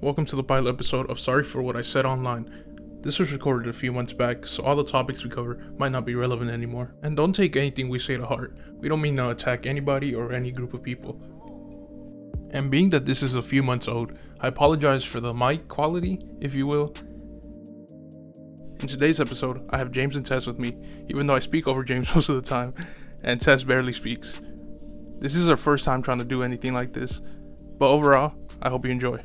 Welcome to the pilot episode of Sorry for What I Said Online. This was recorded a few months back, so all the topics we cover might not be relevant anymore. And don't take anything we say to heart. We don't mean to attack anybody or any group of people. And being that this is a few months old, I apologize for the mic quality, if you will. In today's episode, I have James and Tess with me, even though I speak over James most of the time, and Tess barely speaks. This is our first time trying to do anything like this, but overall, I hope you enjoy.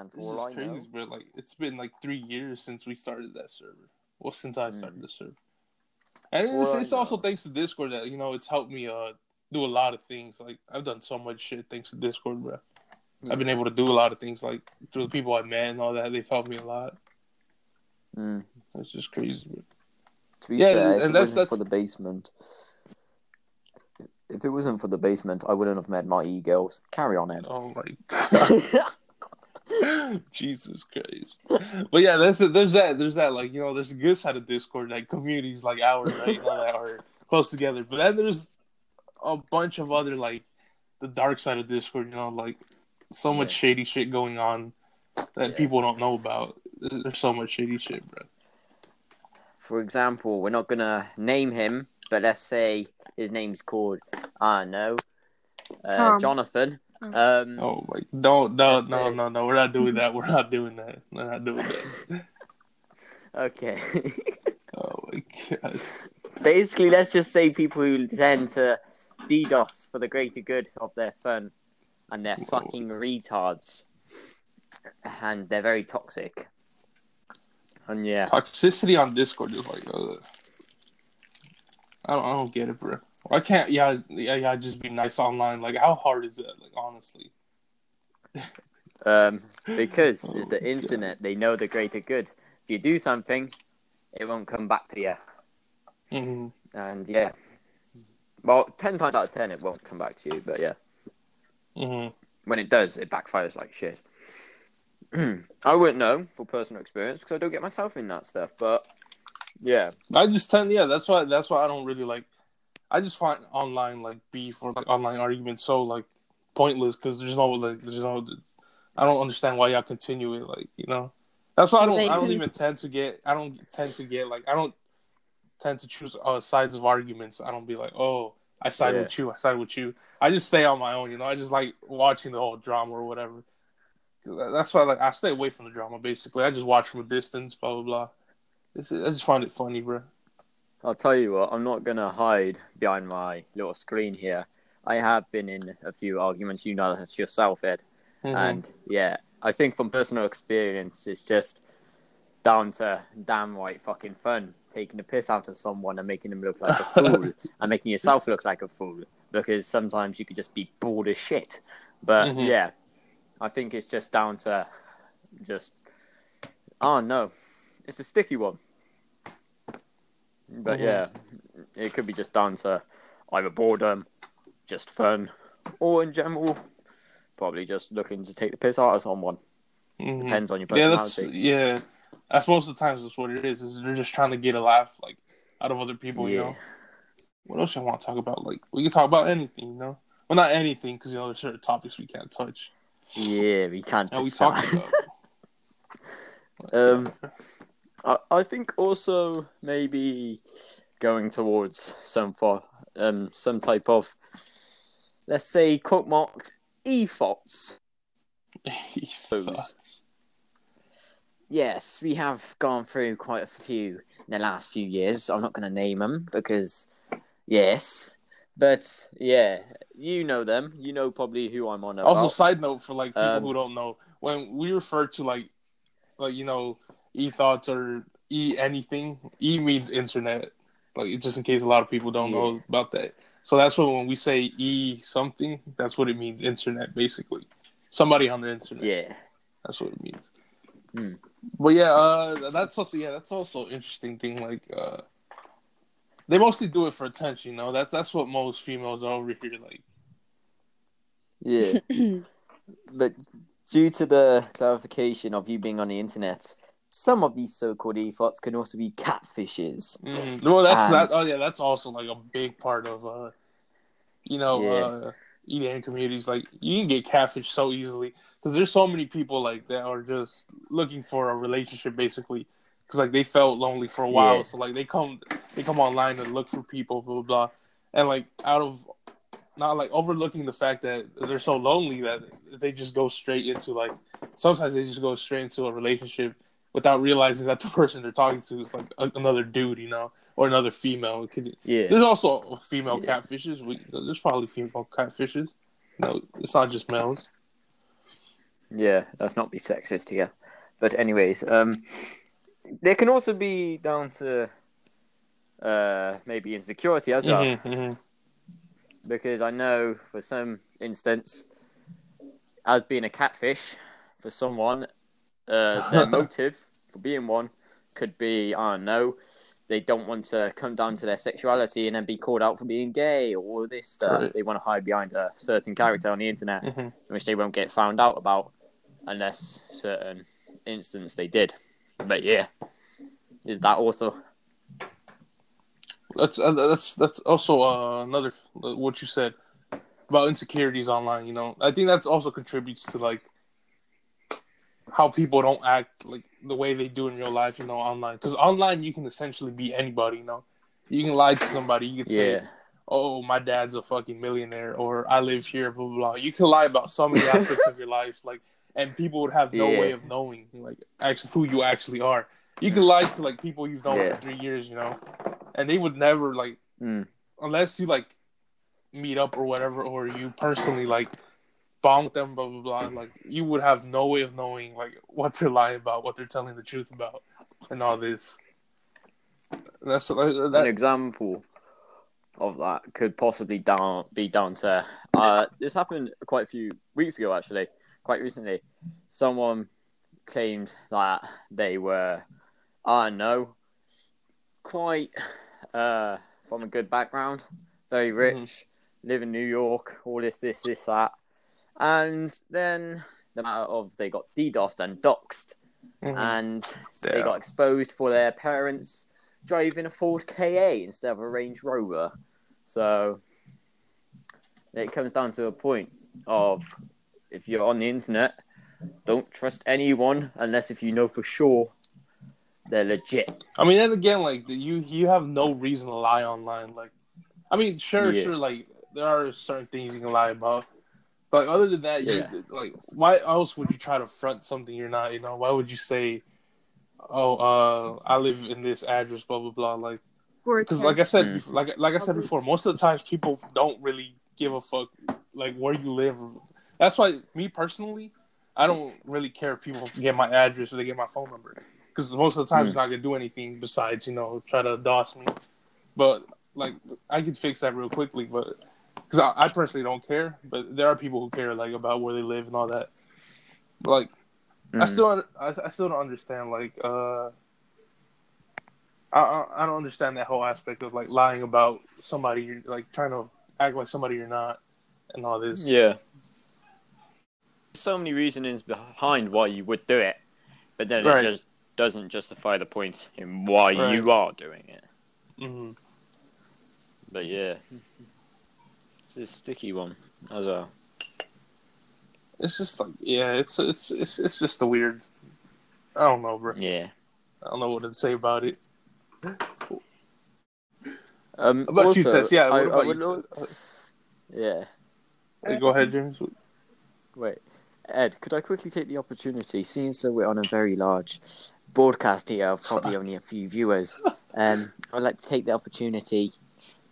And for all I crazy, know, bro. Like it's been like three years since we started that server. Well, since I started Mhm. the server, and For it's, it's also thanks to Discord that you know it's helped me uh do a lot of things. Like I've done so much shit thanks to Discord, bro. I've been able to do a lot of things like through the people I met and all that. They've helped me a lot. mm, It's just crazy, bro. to be Yeah, fair, and if it that's- for the basement, if it wasn't for the basement, I wouldn't have met my e girls. Carry on, Ed. Oh my god, Jesus Christ! But yeah, there's there's that there's that like you know there's a good side of Discord like communities like ours right you know, that are close together. But then there's a bunch of other like the dark side of Discord. You know, like so much Yes. shady shit going on that Yes. people don't know about. There's so much shady shit, bro. For example, we're not gonna name him, but let's say his name's called I don't know, uh, Jonathan. Um, Oh my! Don't no That's no it. no no. We're not doing that. We're not doing that. We're not doing that. okay. Oh my god. Basically, let's just say people who tend to DDoS for the greater good of their fun, and they're Whoa. fucking retards, and they're very toxic. And yeah, toxicity on Discord is like, uh, I don't, I don't get it, bro. Why can't yeah, yeah, yeah, just be nice online? Like, how hard is that? Like, honestly, um, because Oh it's the my internet. They know the greater good. If you do something, it won't come back to you. hmm And yeah, well, ten times out of ten, it won't come back to you. But yeah, hmm when it does, it backfires like shit. I wouldn't know for personal experience because I don't get myself in that stuff. But yeah, I just tend, yeah, that's why, that's why I don't really like. I just find online like beef or like online arguments so like pointless because there's no like there's no. I don't understand why y'all continue it. Like you know, that's why I don't. I don't even tend to get. I don't tend to get like. I don't tend to choose uh, sides of arguments. I don't be like, oh, I side Yeah. with you. I side with you. I just stay on my own. You know, I just like watching the whole drama or whatever. That's why like I stay away from the drama. Basically, I just watch from a distance. Blah blah blah. It's, I just find it funny, bro. I'll tell you what. I'm not gonna hide behind my little screen here. I have been in a few arguments. You know that yourself, Ed. Mhm. And yeah, I think from personal experience, it's just down to damn right fucking fun taking the piss out of someone and making them look like a fool and making yourself look like a fool because sometimes you could just be bored as shit. But Mhm. yeah, I think it's just down to just oh no, it's a sticky one. But Mhm. yeah, it could be just down to either boredom, just fun, or in general, probably just looking to take the piss out of someone. Mhm. Depends on your personality. Yeah, that's yeah. That's most of the times that's what it is. Is they're just trying to get a laugh like out of other people. You know. What else I want to talk about? Like we can talk about anything. You know. Well, not anything because you know there's certain topics we can't touch. Yeah, we can't. And we touch talked about. Um, I, I think also maybe going towards some for um some type of let's say quote marks e-thots. Thoughts. Yes, we have gone through quite a few in the last few years. I'm not going to name them because yes, but yeah, you know them. You know probably who I'm on about. Also, side note for like people Um, who don't know, when we refer to like, like you know, e thoughts or e anything, e means internet. Like just in case a lot of people don't know about that. So that's what when we say e something, that's what it means. Internet, basically, somebody on the internet. yeah, That's what it means. Hmm. But yeah, uh, that's also yeah, that's also an interesting thing. Like, uh, they mostly do it for attention. You know, that's that's what most females are over here. Like, yeah. but due to the clarification of you being on the internet, some of these so-called e-thots can also be catfishes. mhm. well, that's And- that. Oh yeah, that's also like a big part of uh, you know, Yeah. uh, EDM communities. Like you can get catfish so easily because there's so many people like that are just looking for a relationship basically because like they felt lonely for a while, Yeah. so like they come they come online and look for people, blah blah blah, and like out of not like overlooking the fact that they're so lonely that they just go straight into like sometimes they just go straight into a relationship without realizing that the person they're talking to is like a, another dude, you know, or another female. Could, Yeah. there's also female Yeah. catfishes. We, there's probably female catfishes. No, it's not just males. Yeah, let's not be sexist here. But anyways, um, there can also be down to uh maybe insecurity as well, Mhm, mhm. because I know for some instance, as being a catfish for someone, uh, their motive for being one could be I don't know. They don't want to come down to their sexuality and then be called out for being gay or this stuff. Right. They want to hide behind a certain character on the internet. Mhm. which they won't get found out about unless certain instance they did. But yeah, is that also? That's uh, that's that's also uh, another what you said about insecurities online. You know, I think that's also contributes to like how people don't act like the way they do in real life. You know, online because online you can essentially be anybody. You know, you can lie to somebody. You can say, Yeah, "Oh, my dad's a fucking millionaire," or "I live here." Blah blah blah. You can lie about so many aspects of your life, like, and people would have no Yeah. way of knowing like actually who you actually are. You can lie to like people you've known Yeah. for three years, you know, and they would never like Mm. unless you like meet up or whatever, or you personally like with them, blah blah blah. Like you would have no way of knowing like what they're lying about, what they're telling the truth about, and all this. That's an that. example of that could possibly down be down to uh, this happened quite a few weeks ago actually, quite recently. Someone claimed that they were, I don't know, quite uh, from a good background, very rich, live in New York, all this, this, this, that, and then the matter of they got DDoSed and doxed, Mhm. and they got exposed for their parents driving a Ford KA instead of a Range Rover. So it comes down to a point of if you're on the internet, don't trust anyone unless if you know for sure they're legit. I mean, then again, like you, you have no reason to lie online. Like, I mean, sure, Yeah. sure, like there are certain things you can lie about, but other than that, Yeah. you like, why else would you try to front something you're not? You know, why would you say, "Oh, uh, I live in this address," blah blah blah? Like, because like I said, Mm. before, like like I said before, most of the times people don't really give a fuck like where you live. That's why me personally, I don't really care if people get my address or they get my phone number because most of the time it's not gonna do anything besides you know try to DOS me. But like I could fix that real quickly, but because I, I personally don't care, but there are people who care like about where they live and all that. But, like I Mm. still I, I still don't understand like uh I- I don't understand that whole aspect of like lying about somebody you're like trying to act like somebody you're not and all this. Yeah. So many reasonings behind why you would do it, but then Right. it just doesn't justify the point in why Right. you are doing it. hmm But yeah, it's a sticky one as well. It's just like yeah, it's it's it's it's just a weird. I don't know, bro. Yeah. I don't know what to say about it. Um, How about you, Tess? Yeah, I- what I about would you? al- Tess? Yeah. Hey, Go ahead, James. Wait, Ed, could I quickly take the opportunity, seeing so we're on a very large broadcast here, of probably only a few viewers, um, I'd like to take the opportunity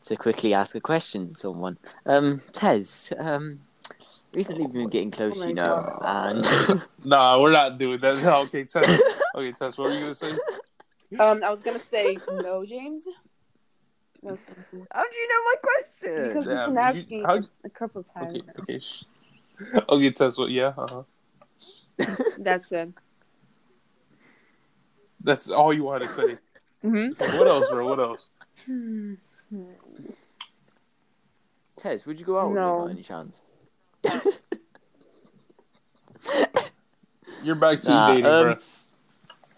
to quickly ask a question to someone. Um, Tez, um, recently we've been getting close, Oh you know, and Nah, we're not doing that. No, okay, Tess. Okay, Tess. What were you gonna say? Um, I was gonna say no, James. No, how do you know my question? Because we've Yeah, been you- asking how- a couple times. Okay, okay. sh- Okay, Tess. What? Yeah. Uh-huh. That's it. That's all you wanted to say. Mm-hmm. What else, bro? What else? Tez, would you go out with me by any chance? You're back to Nah, dating, um, bro.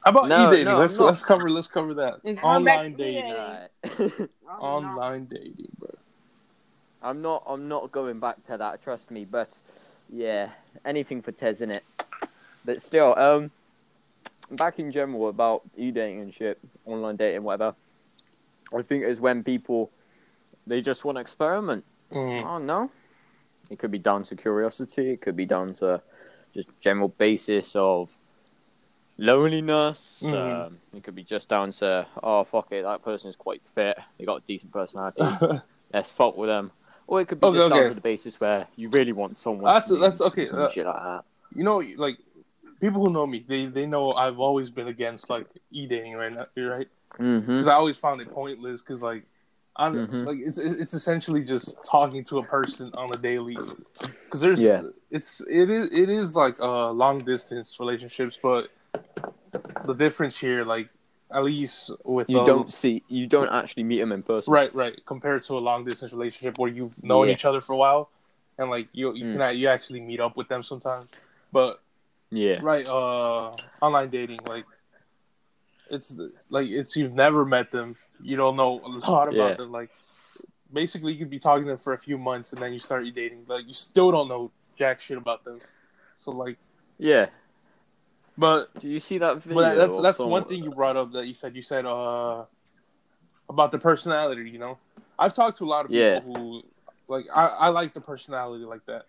How about no, e-dating? no, let's I'm not. let's cover let's cover that. It's going back Online to dating. e-dating. Online dating, bro. I'm not. I'm not going back to that. Trust me. But yeah, anything for Tez in it. But still, um, back in general about e-dating and shit, online dating, whatever. I think is when people they just want to experiment. Mm. Oh no, it could be down to curiosity. It could be down to just general basis of loneliness. Mhm. Um, it could be just down to oh fuck it, that person is quite fit. They got a decent personality. Let's fuck with them. Or it could be Okay, just down to the basis where you really want someone. That's- to that's okay, Some uh, shit like that. you know, like people who know me, they they know I've always been against like e dating right now, right? Because I always found it pointless. Because like, I'm Mhm. like it's it's essentially just talking to a person on a daily. Because there's Yeah. it's it is it is like uh long distance relationships, but the difference here, like at least with You um, don't see. You don't actually meet them in person. right right compared to a long distance relationship where you've known Yeah. each other for a while and like you you Mm. can you actually meet up with them sometimes, but Yeah. right uh online dating like it's like it's you've never met them you don't know a lot about Yeah. them like basically you could be talking to them for a few months and then you start dating like you still don't know jack shit about them so like Yeah. but Do you see that video? but that's that's one thing you brought up that you said you said uh about the personality you know i've talked to a lot of people Yeah. who like I, I like the personality like that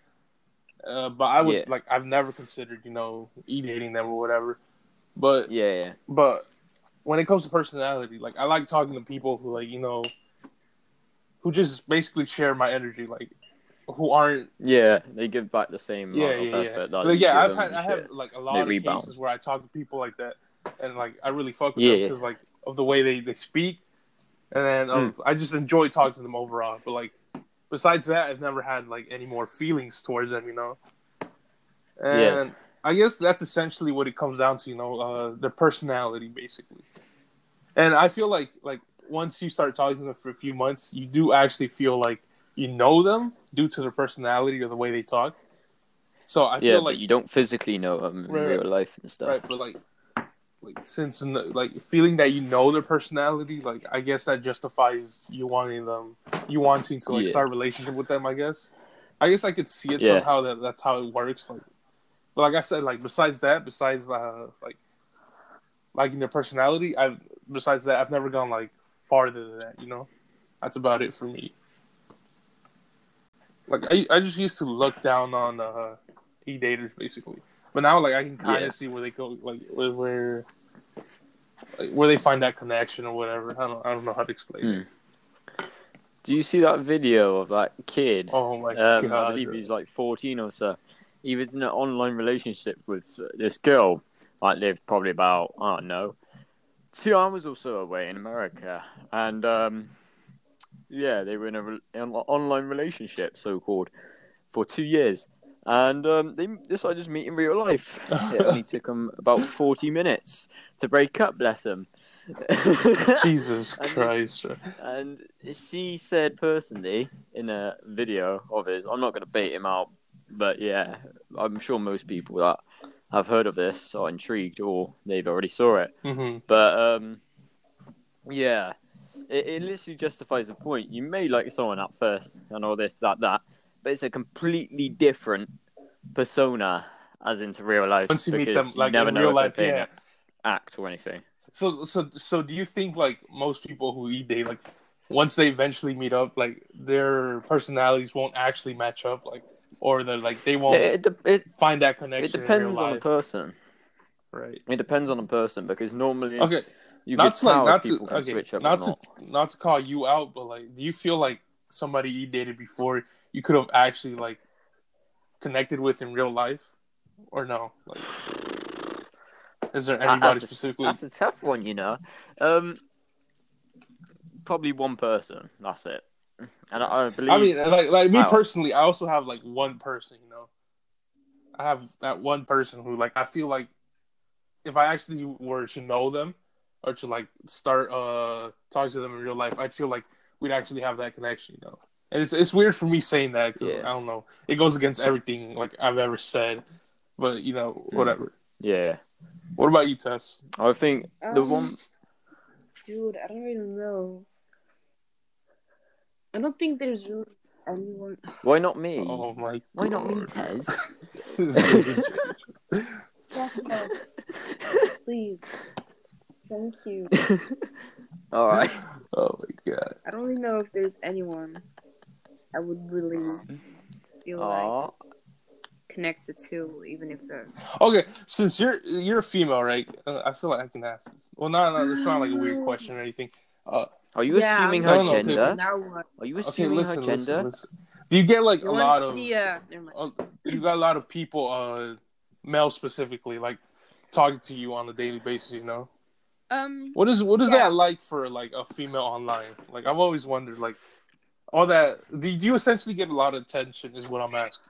uh, but i would Yeah. like i've never considered you know e-dating them or whatever but Yeah, yeah. but when it comes to personality, like I like talking to people who like you know who just basically share my energy, like who aren't Yeah, they give back the same yeah yeah yeah. Like, yeah, I've had I have like a lot They of rebound. cases where I talk to people like that, and like I really fuck with them Yeah, yeah. because like of the way they they speak, and then Hmm. of, I just enjoy talking to them overall. But like besides that, I've never had like any more feelings towards them, you know. And Yeah. I guess that's essentially what it comes down to, you know, uh, their personality basically. And I feel like like once you start talking to them for a few months, you do actually feel like you know them due to their personality or the way they talk. So I yeah, feel like you don't physically know them in Right, real life and stuff. right, but like like since in the, like feeling that you know their personality, like I guess that justifies you wanting them, you wanting to like Yeah. start a relationship with them. I guess. I guess I could see it Yeah. somehow that that's how it works. Like, but like I said, like besides that, besides uh like liking their personality, I've besides that, I've never gone like farther than that. You know, that's about it for me. Like I, I just used to look down on uh e daters basically, but now like I can kind of Yeah. see where they go, like where where, like, where they find that connection or whatever. I don't I don't know how to explain it. Do you see that video of that kid? Oh my um, god! I believe he's like 14 or so. He was in an online relationship with this girl. Like lived probably about I don't know two hours or so away in America, and um, yeah, they were in a re- an online relationship, so called, for two years. And um, they decided to meet in real life. it only took them about 40 minutes to break up, bless them. Jesus And Christ! and she said personally in a video of his, I'm not going to bait him out, but yeah, I'm sure most people that have heard of this are intrigued or they've already saw it. hmm But um, yeah, it, it literally justifies the point. You may like someone at first and all this, that, that, but it's a completely different persona as into real life. Once you meet them, like never in real if life, yeah. act or anything. So so so do you think like most people who e date like once they eventually meet up like their personalities won't actually match up like or they're like they won't It, it, de- it, find that it connection in depends on the person. right? It depends on the person because normally Okay, you not to like not to people can okay, switch up not to not. not to call you out, but like, do you feel like somebody you dated before you could have actually like connected with in real life, or no? Like, is there anybody that's, a, specifically? that's a tough one, you know. Um, probably one person. That's it. And I, I believe. I mean, like like me Wow. personally, I also have like one person, you know. I have that one person who like I feel like if I actually were to know them or to like start uh talking to them in real life, I'd feel like we'd actually have that connection, you know. And it's it's weird for me saying that because Yeah. I don't know, it goes against everything like I've ever said, but you know, Hmm. whatever. yeah, What about you, Tess? I think the Um, one. Dude, I don't really know. I don't think there's really. anyone. Why not me? Oh my Why not me, Tez? Please. Thank you. All right. oh my god. I don't really know if there's anyone I would really feel like connected to, even if they're. Okay, since you're you're a female, right? Uh, I feel like I can ask this. Well, no, no, it's not like a weird question or anything. Uh, Are you Yeah, assuming her No, no, gender? Now what? Are you okay, assuming listen, her gender? listen, listen. Do you get like You a lot to of? see? Uh, never mind. uh, you got a lot of people, uh, male specifically, like talking to you on a daily basis. You know, um. what is what is Yeah. that like for like a female online? Like I've always wondered, like all that. Do you essentially get a lot of attention? Is what I'm asking.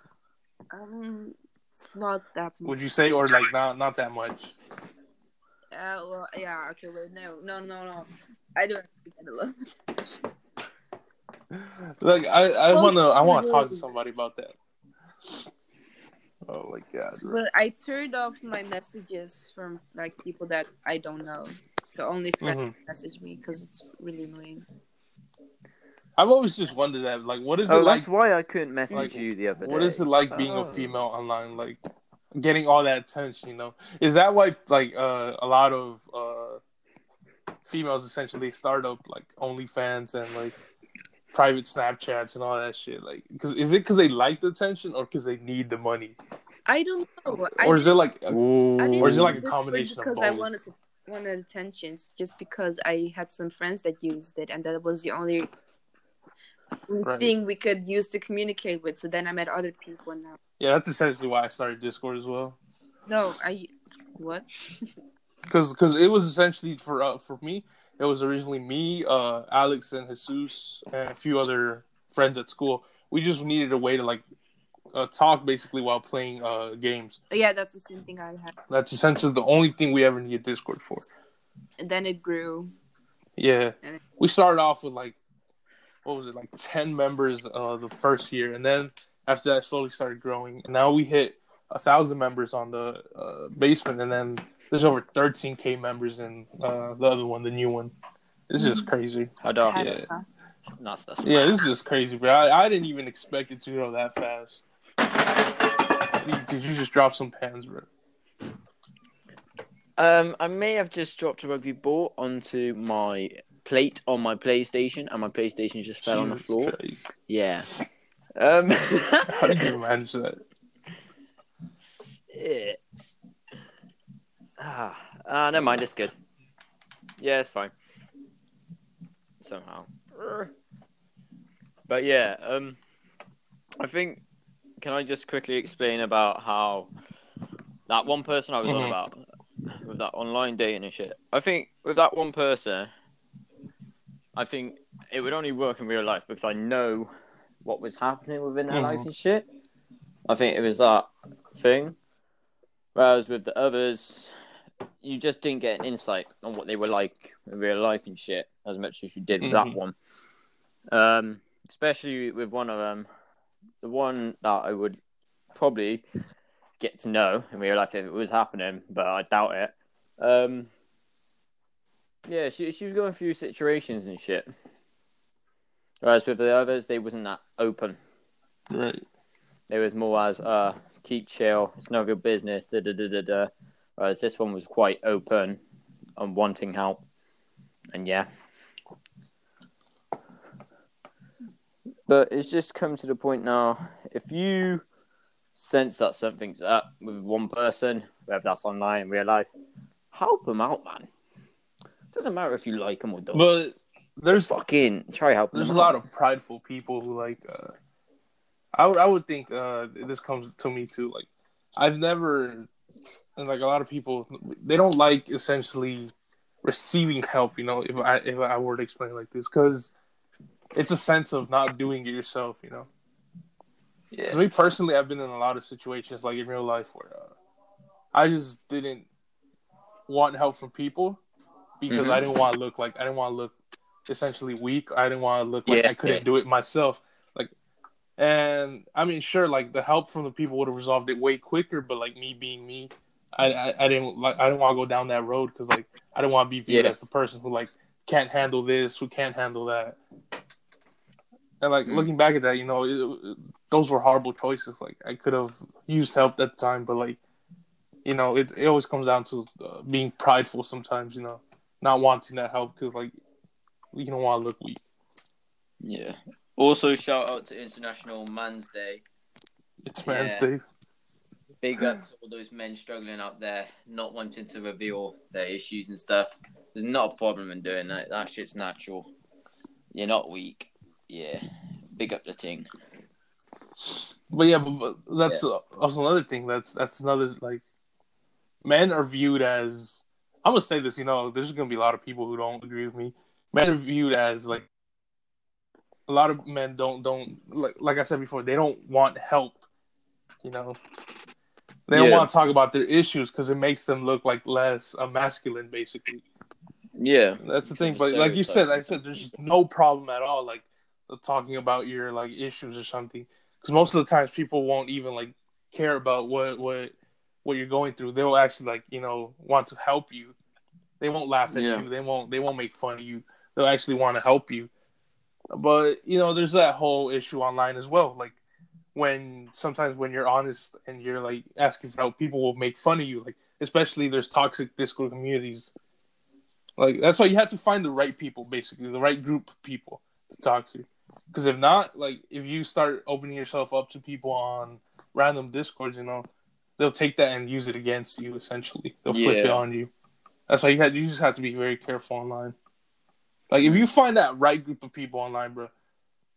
Um. It's not that much. Would you say, or like not not that much? Uh, well, yeah. Okay. Wait. No. No. No. No. I don't get a lot. Like I, I wanna I wanna talk to somebody about that. Oh my god. But I turned off my messages from like people that I don't know. So only friends Mhm. message me because it's really annoying. I've always just wondered that, like, what is Oh, it like? that's why I couldn't message like, you the other day. What is it like being Oh. a female online? Like, getting all that attention. You know, is that why like uh, a lot of uh, females essentially start up like OnlyFans and like private Snapchats and all that shit? Like, cause is it because they like the attention or because they need the money, I don't know. I or is it like? Ooh. Or is it like a this combination of because I wanted to wanted attention. It's just because I had some friends that used it, and that was the only, only Right. thing we could use to communicate with. So then I met other people, and now Yeah, that's essentially why I started Discord as well. no, I what? because because it was essentially for uh, for me it was originally me uh alex and jesus and a few other friends at school. We just needed a way to like uh, talk basically while playing uh games. Yeah, that's the same thing I had. that's essentially the only thing we ever needed discord for. And then it grew. yeah. We started off with like what was it like 10 members uh the first year. And then after that slowly started growing. And now we hit a thousand members on the uh, basement and then there's over 13k members in uh, the other one the new one this is just crazy Hold on. Had- yeah. That's, that's yeah this is just crazy bro I, I didn't even expect it to go that fast did you just drop some pans bro Um, I may have just dropped a rugby ball onto my plate on my PlayStation, and my PlayStation just fell on the floor. Christ. Yeah. Um. how did you manage that yeah. Ah, ah, never mind. It's good. Yeah, it's fine. Somehow. But yeah, um, I think. Can I just quickly explain about how that one person I was on Mhm. about with that online dating and shit? I think with that one person, I think it would only work in real life because I know what was happening within their Mhm. life and shit. I think it was that thing. Whereas with the others, you just didn't get an insight on what they were like in real life and shit as much as you did with that Mhm. one. Um, especially with one of them, the one that I would probably get to know in real life if it was happening, but I doubt it. Um, yeah, she she was going through situations and shit. Whereas with the others, they wasn't that open. right It was more as uh keep chill, it's none of your business, da da da da da. Whereas this one was quite open and wanting help. And yeah. But it's just come to the point now, if you sense that something's up with one person, whether that's online in real life, help them out, man. Doesn't matter if you like them or don't. but there's fucking try helping there's a them lot of prideful people who like uh I would I would think uh this comes to me too like I've never and like a lot of people they don't like essentially receiving help you know if I if I were to explain it like this cuz it's a sense of not doing it yourself you know Yeah. me personally I've been in a lot of situations like in real life where uh, I just didn't want help from people because Mhm. I didn't want to look like I didn't want to look essentially weak. I didn't want to look like Yeah. I couldn't do it myself. And I mean, sure, like the help from the people would have resolved it way quicker. But like me being me, I I, I didn't like I didn't want to go down that road because like I didn't want to be viewed Yeah. as the person who like can't handle this, who can't handle that. And like Mm. looking back at that, you know, it, those were horrible choices. Like I could have used help at the time, but like, you know, it it always comes down to uh, being prideful sometimes. You know, not wanting that help because like you don't want to look weak. Yeah. Also, shout out to International Man's Day. It's man's day. Big up to all those men struggling out there, not wanting to reveal their issues and stuff. There's not a problem in doing that. That shit's natural. You're not weak. Yeah. Big up the thing. But yeah, but, that's uh, also another thing. That's that's another like, men are viewed as. I'm gonna say this. You know, there's gonna be a lot of people who don't agree with me. Men are viewed as like. A lot of men don't don't like like I said before. They don't want help. You know. They don't Yeah. want to talk about their issues because it makes them look like less uh, masculine, basically. Yeah. That's the thing. But like you said, like I said, there's no problem at all. Like talking about your like issues or something, because most of the times people won't even like care about what what what you're going through. They'll actually like you know want to help you. They won't laugh at Yeah. you. They won't they won't make fun of you. They'll actually want to help you. But you know, there's that whole issue online as well. Like when sometimes when you're honest and you're like asking for help, people will make fun of you. Like especially there's toxic Discord communities. Like that's why you have to find the right people, basically the right group of people to talk to. Because if not, like if you start opening yourself up to people on random discords, you know, they'll take that and use it against you. Essentially, they'll flip it on you. That's why you had you just have to be very careful online. Like if you find that right group of people online, bro,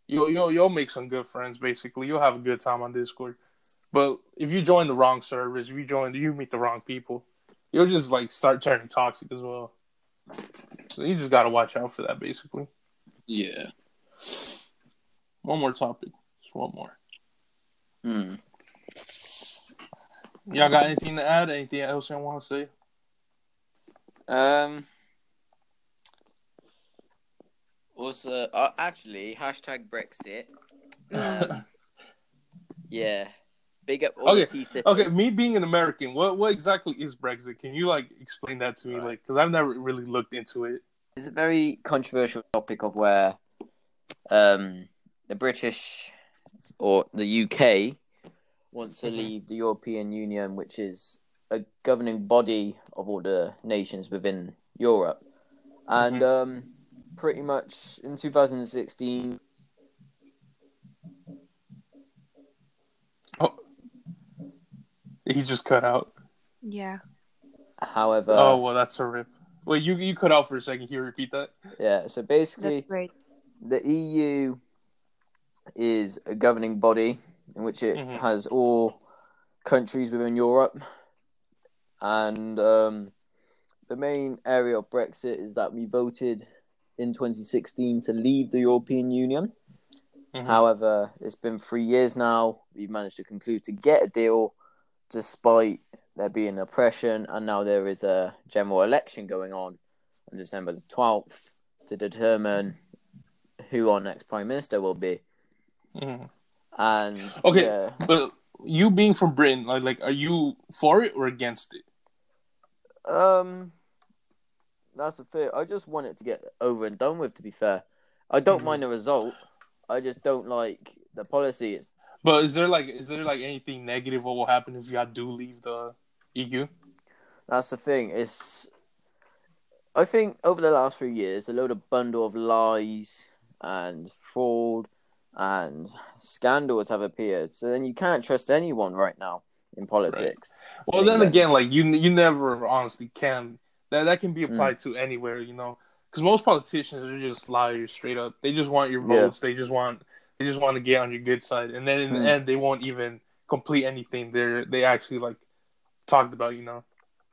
you'll you'll you'll make some good friends. Basically, you'll have a good time on Discord. But if you join the wrong servers, if you join, you meet the wrong people, you'll just like start turning toxic as well. So you just gotta watch out for that. Basically, Yeah. one more topic, just one more. Hmm. Y'all got anything to add? Anything else you want to say? Um. Also, uh, actually, hashtag Brexit. Um, yeah. Big up all Okay, Okay, me being an American, what what exactly is Brexit? Can you like explain that to me? Like, because I've never really looked into it. It's a very controversial topic of where um, the British or the UK want to Mhm. leave the European Union, which is a governing body of all the nations within Europe. And um, pretty much in 2016, Oh, He just cut out. Yeah. however, oh well, that's a rip. Wait, you you cut out for a second. Can you repeat that? yeah, so basically, the EU is a governing body in which it Mhm. has all countries within Europe, and um, the main area of Brexit is that we voted in 2016 to leave the European Union. Mhm. However, it's been three years now. We've managed to conclude to get a deal, despite there being oppression, and now there is a general election going on on December the 12th to determine who our next prime minister will be. Mhm. And Okay. yeah, But you being from Britain, like like, are you for it or against it? um, that's the thing. I just want it to get over and done with. To be fair, I don't Mhm. mind the result. I just don't like the policy. It's But is there like is there like anything negative what will happen if you do leave the EU? That's the thing. It's. I think over the last few years, a load of bundle of lies and fraud and scandals have appeared. So then you can't trust anyone right now in politics. Well, then again, like you you never honestly can that that can be applied to anywhere, you know, because most politicians are just liars straight up. They just want your Yeah. votes. They just want they just want to get on your good side, and then in Hmm. the end, they won't even complete anything. They're they actually like talked about, you know,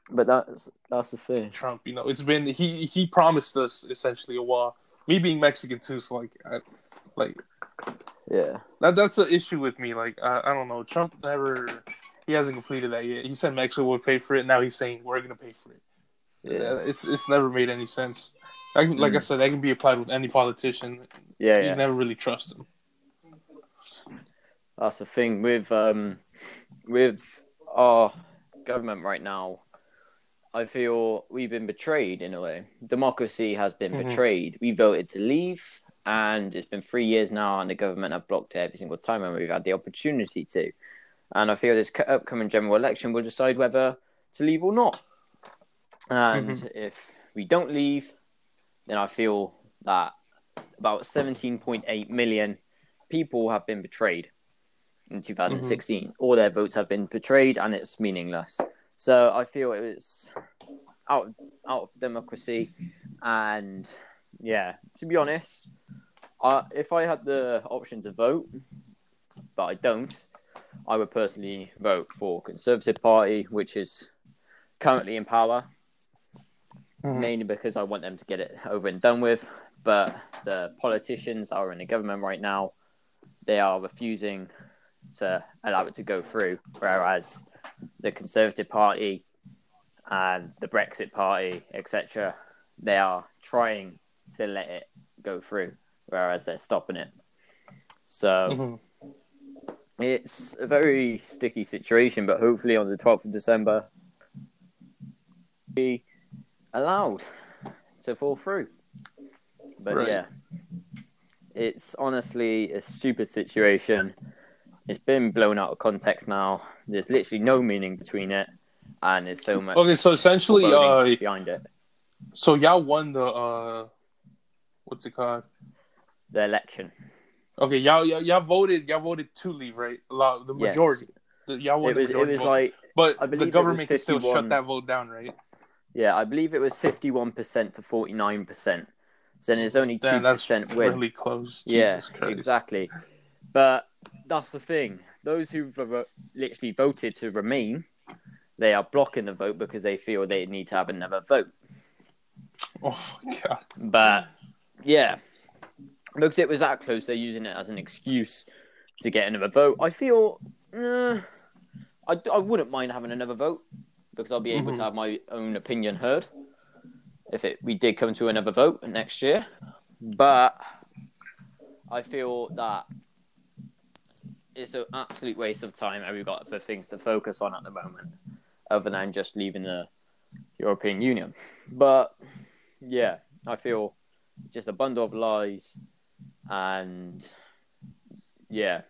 But that's that's the thing. Trump. You know, it's been he he promised us essentially a while. Me being Mexican too, so like I, like Yeah. that that's an issue with me. Like I, I don't know, Trump never he hasn't completed that yet. He said Mexico would pay for it. Now he's saying we're gonna pay for it. Yeah. It's it's never made any sense. I can, like I Mm. said, that can be applied with any politician. Yeah. You Yeah. never really trust them. That's the thing with um with our government right now. I feel we've been betrayed in a way. Democracy has been Mhm. betrayed. We voted to leave, and it's been three years now, and the government have blocked it every single time when we've had the opportunity to. And I feel this upcoming general election will decide whether to leave or not. And mm-hmm. if we don't leave, then I feel that about 17.8 million people have been betrayed in 2016. Mm-hmm. All their votes have been betrayed, and it's meaningless. So I feel it was out out of democracy, and yeah, to be honest, I, if I had the option to vote, but I don't, I would personally vote for Conservative Party, which is currently in power, Mhm. mainly because I want them to get it over and done with. But the politicians are in the government right now, they are refusing to allow it to go through, whereas the Conservative Party and the Brexit Party, etc., they are trying to let it go through, whereas they're stopping it. So Mhm. it's a very sticky situation, but hopefully on the 12th of December, be allowed to fall through. But Right. yeah, it's honestly a stupid situation. It's been blown out of context now. There's literally no meaning between it, and there's so much. Okay, so essentially, uh, behind it, so y'all won the uh, what's it called? the election. Okay, y'all y'all, y'all voted y'all voted to leave, right? A lot, the Yes. majority. The, y'all won It was. It was vote. like but I believe the government can still shut that vote down, right? Yeah, I believe it was fifty-one percent to forty-nine percent. So then there's only two percent win. really close. yeah, Christ. exactly. But that's the thing. Those who vo- literally voted to remain, they are blocking the vote because they feel they need to have another vote. Oh my god. But yeah, because it was that close, they're using it as an excuse to get another vote. I feel uh, I, I wouldn't mind having another vote because I'll be able Mhm. to have my own opinion heard if it we did come to another vote next year. But I feel that it's an absolute waste of time and we've got other things to focus on at the moment other than just leaving the European Union. But yeah, I feel just a bundle of lies and yeah,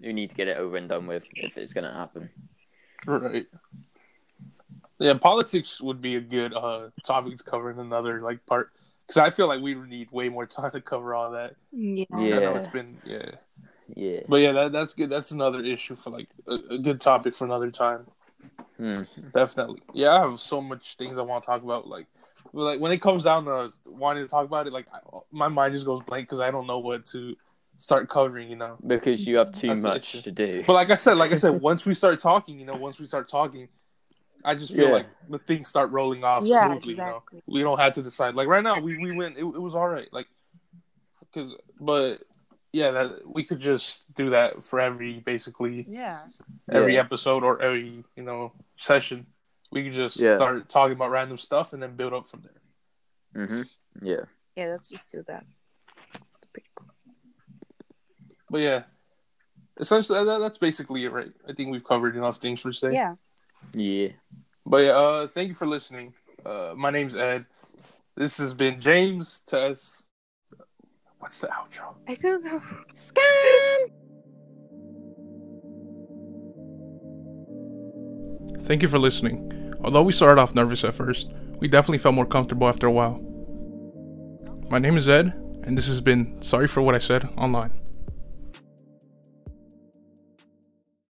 you need to get it over and done with if it's going to happen. Right. Yeah, politics would be a good uh topic to cover in another like part because I feel like we need way more time to cover all that. Yeah. I know Yeah. it's been yeah, Yeah. but yeah, that that's good. That's another issue for like a, a good topic for another time. Hmm. Definitely. Yeah, I have so much things I want to talk about. Like, like when it comes down to wanting to talk about it, like I, my mind just goes blank because I don't know what to start covering. You know. Because you have too That's much to do. But like I said, like I said, once we start talking, you know, once we start talking, I just feel Yeah. like the things start rolling off Yeah, smoothly. exactly. You know, we don't have to decide. Like right now, we we went. It, it was all right. Like, because but yeah, that we could just do that for every basically Yeah. every Yeah. episode or every you know session. We could just Yeah. start talking about random stuff and then build up from there. Mm-hmm. Yeah. Yeah, let's just do that. It's pretty cool. But yeah, essentially that, that's basically it, right? I think we've covered enough things for today. Yeah. Yeah. But yeah, uh, thank you for listening. Uh, my name's Ed. This has been James Tess. What's the outro? I don't know. Scam! Thank you for listening. Although we started off nervous at first, we definitely felt more comfortable after a while. My name is Ed, and this has been Sorry for What I Said Online.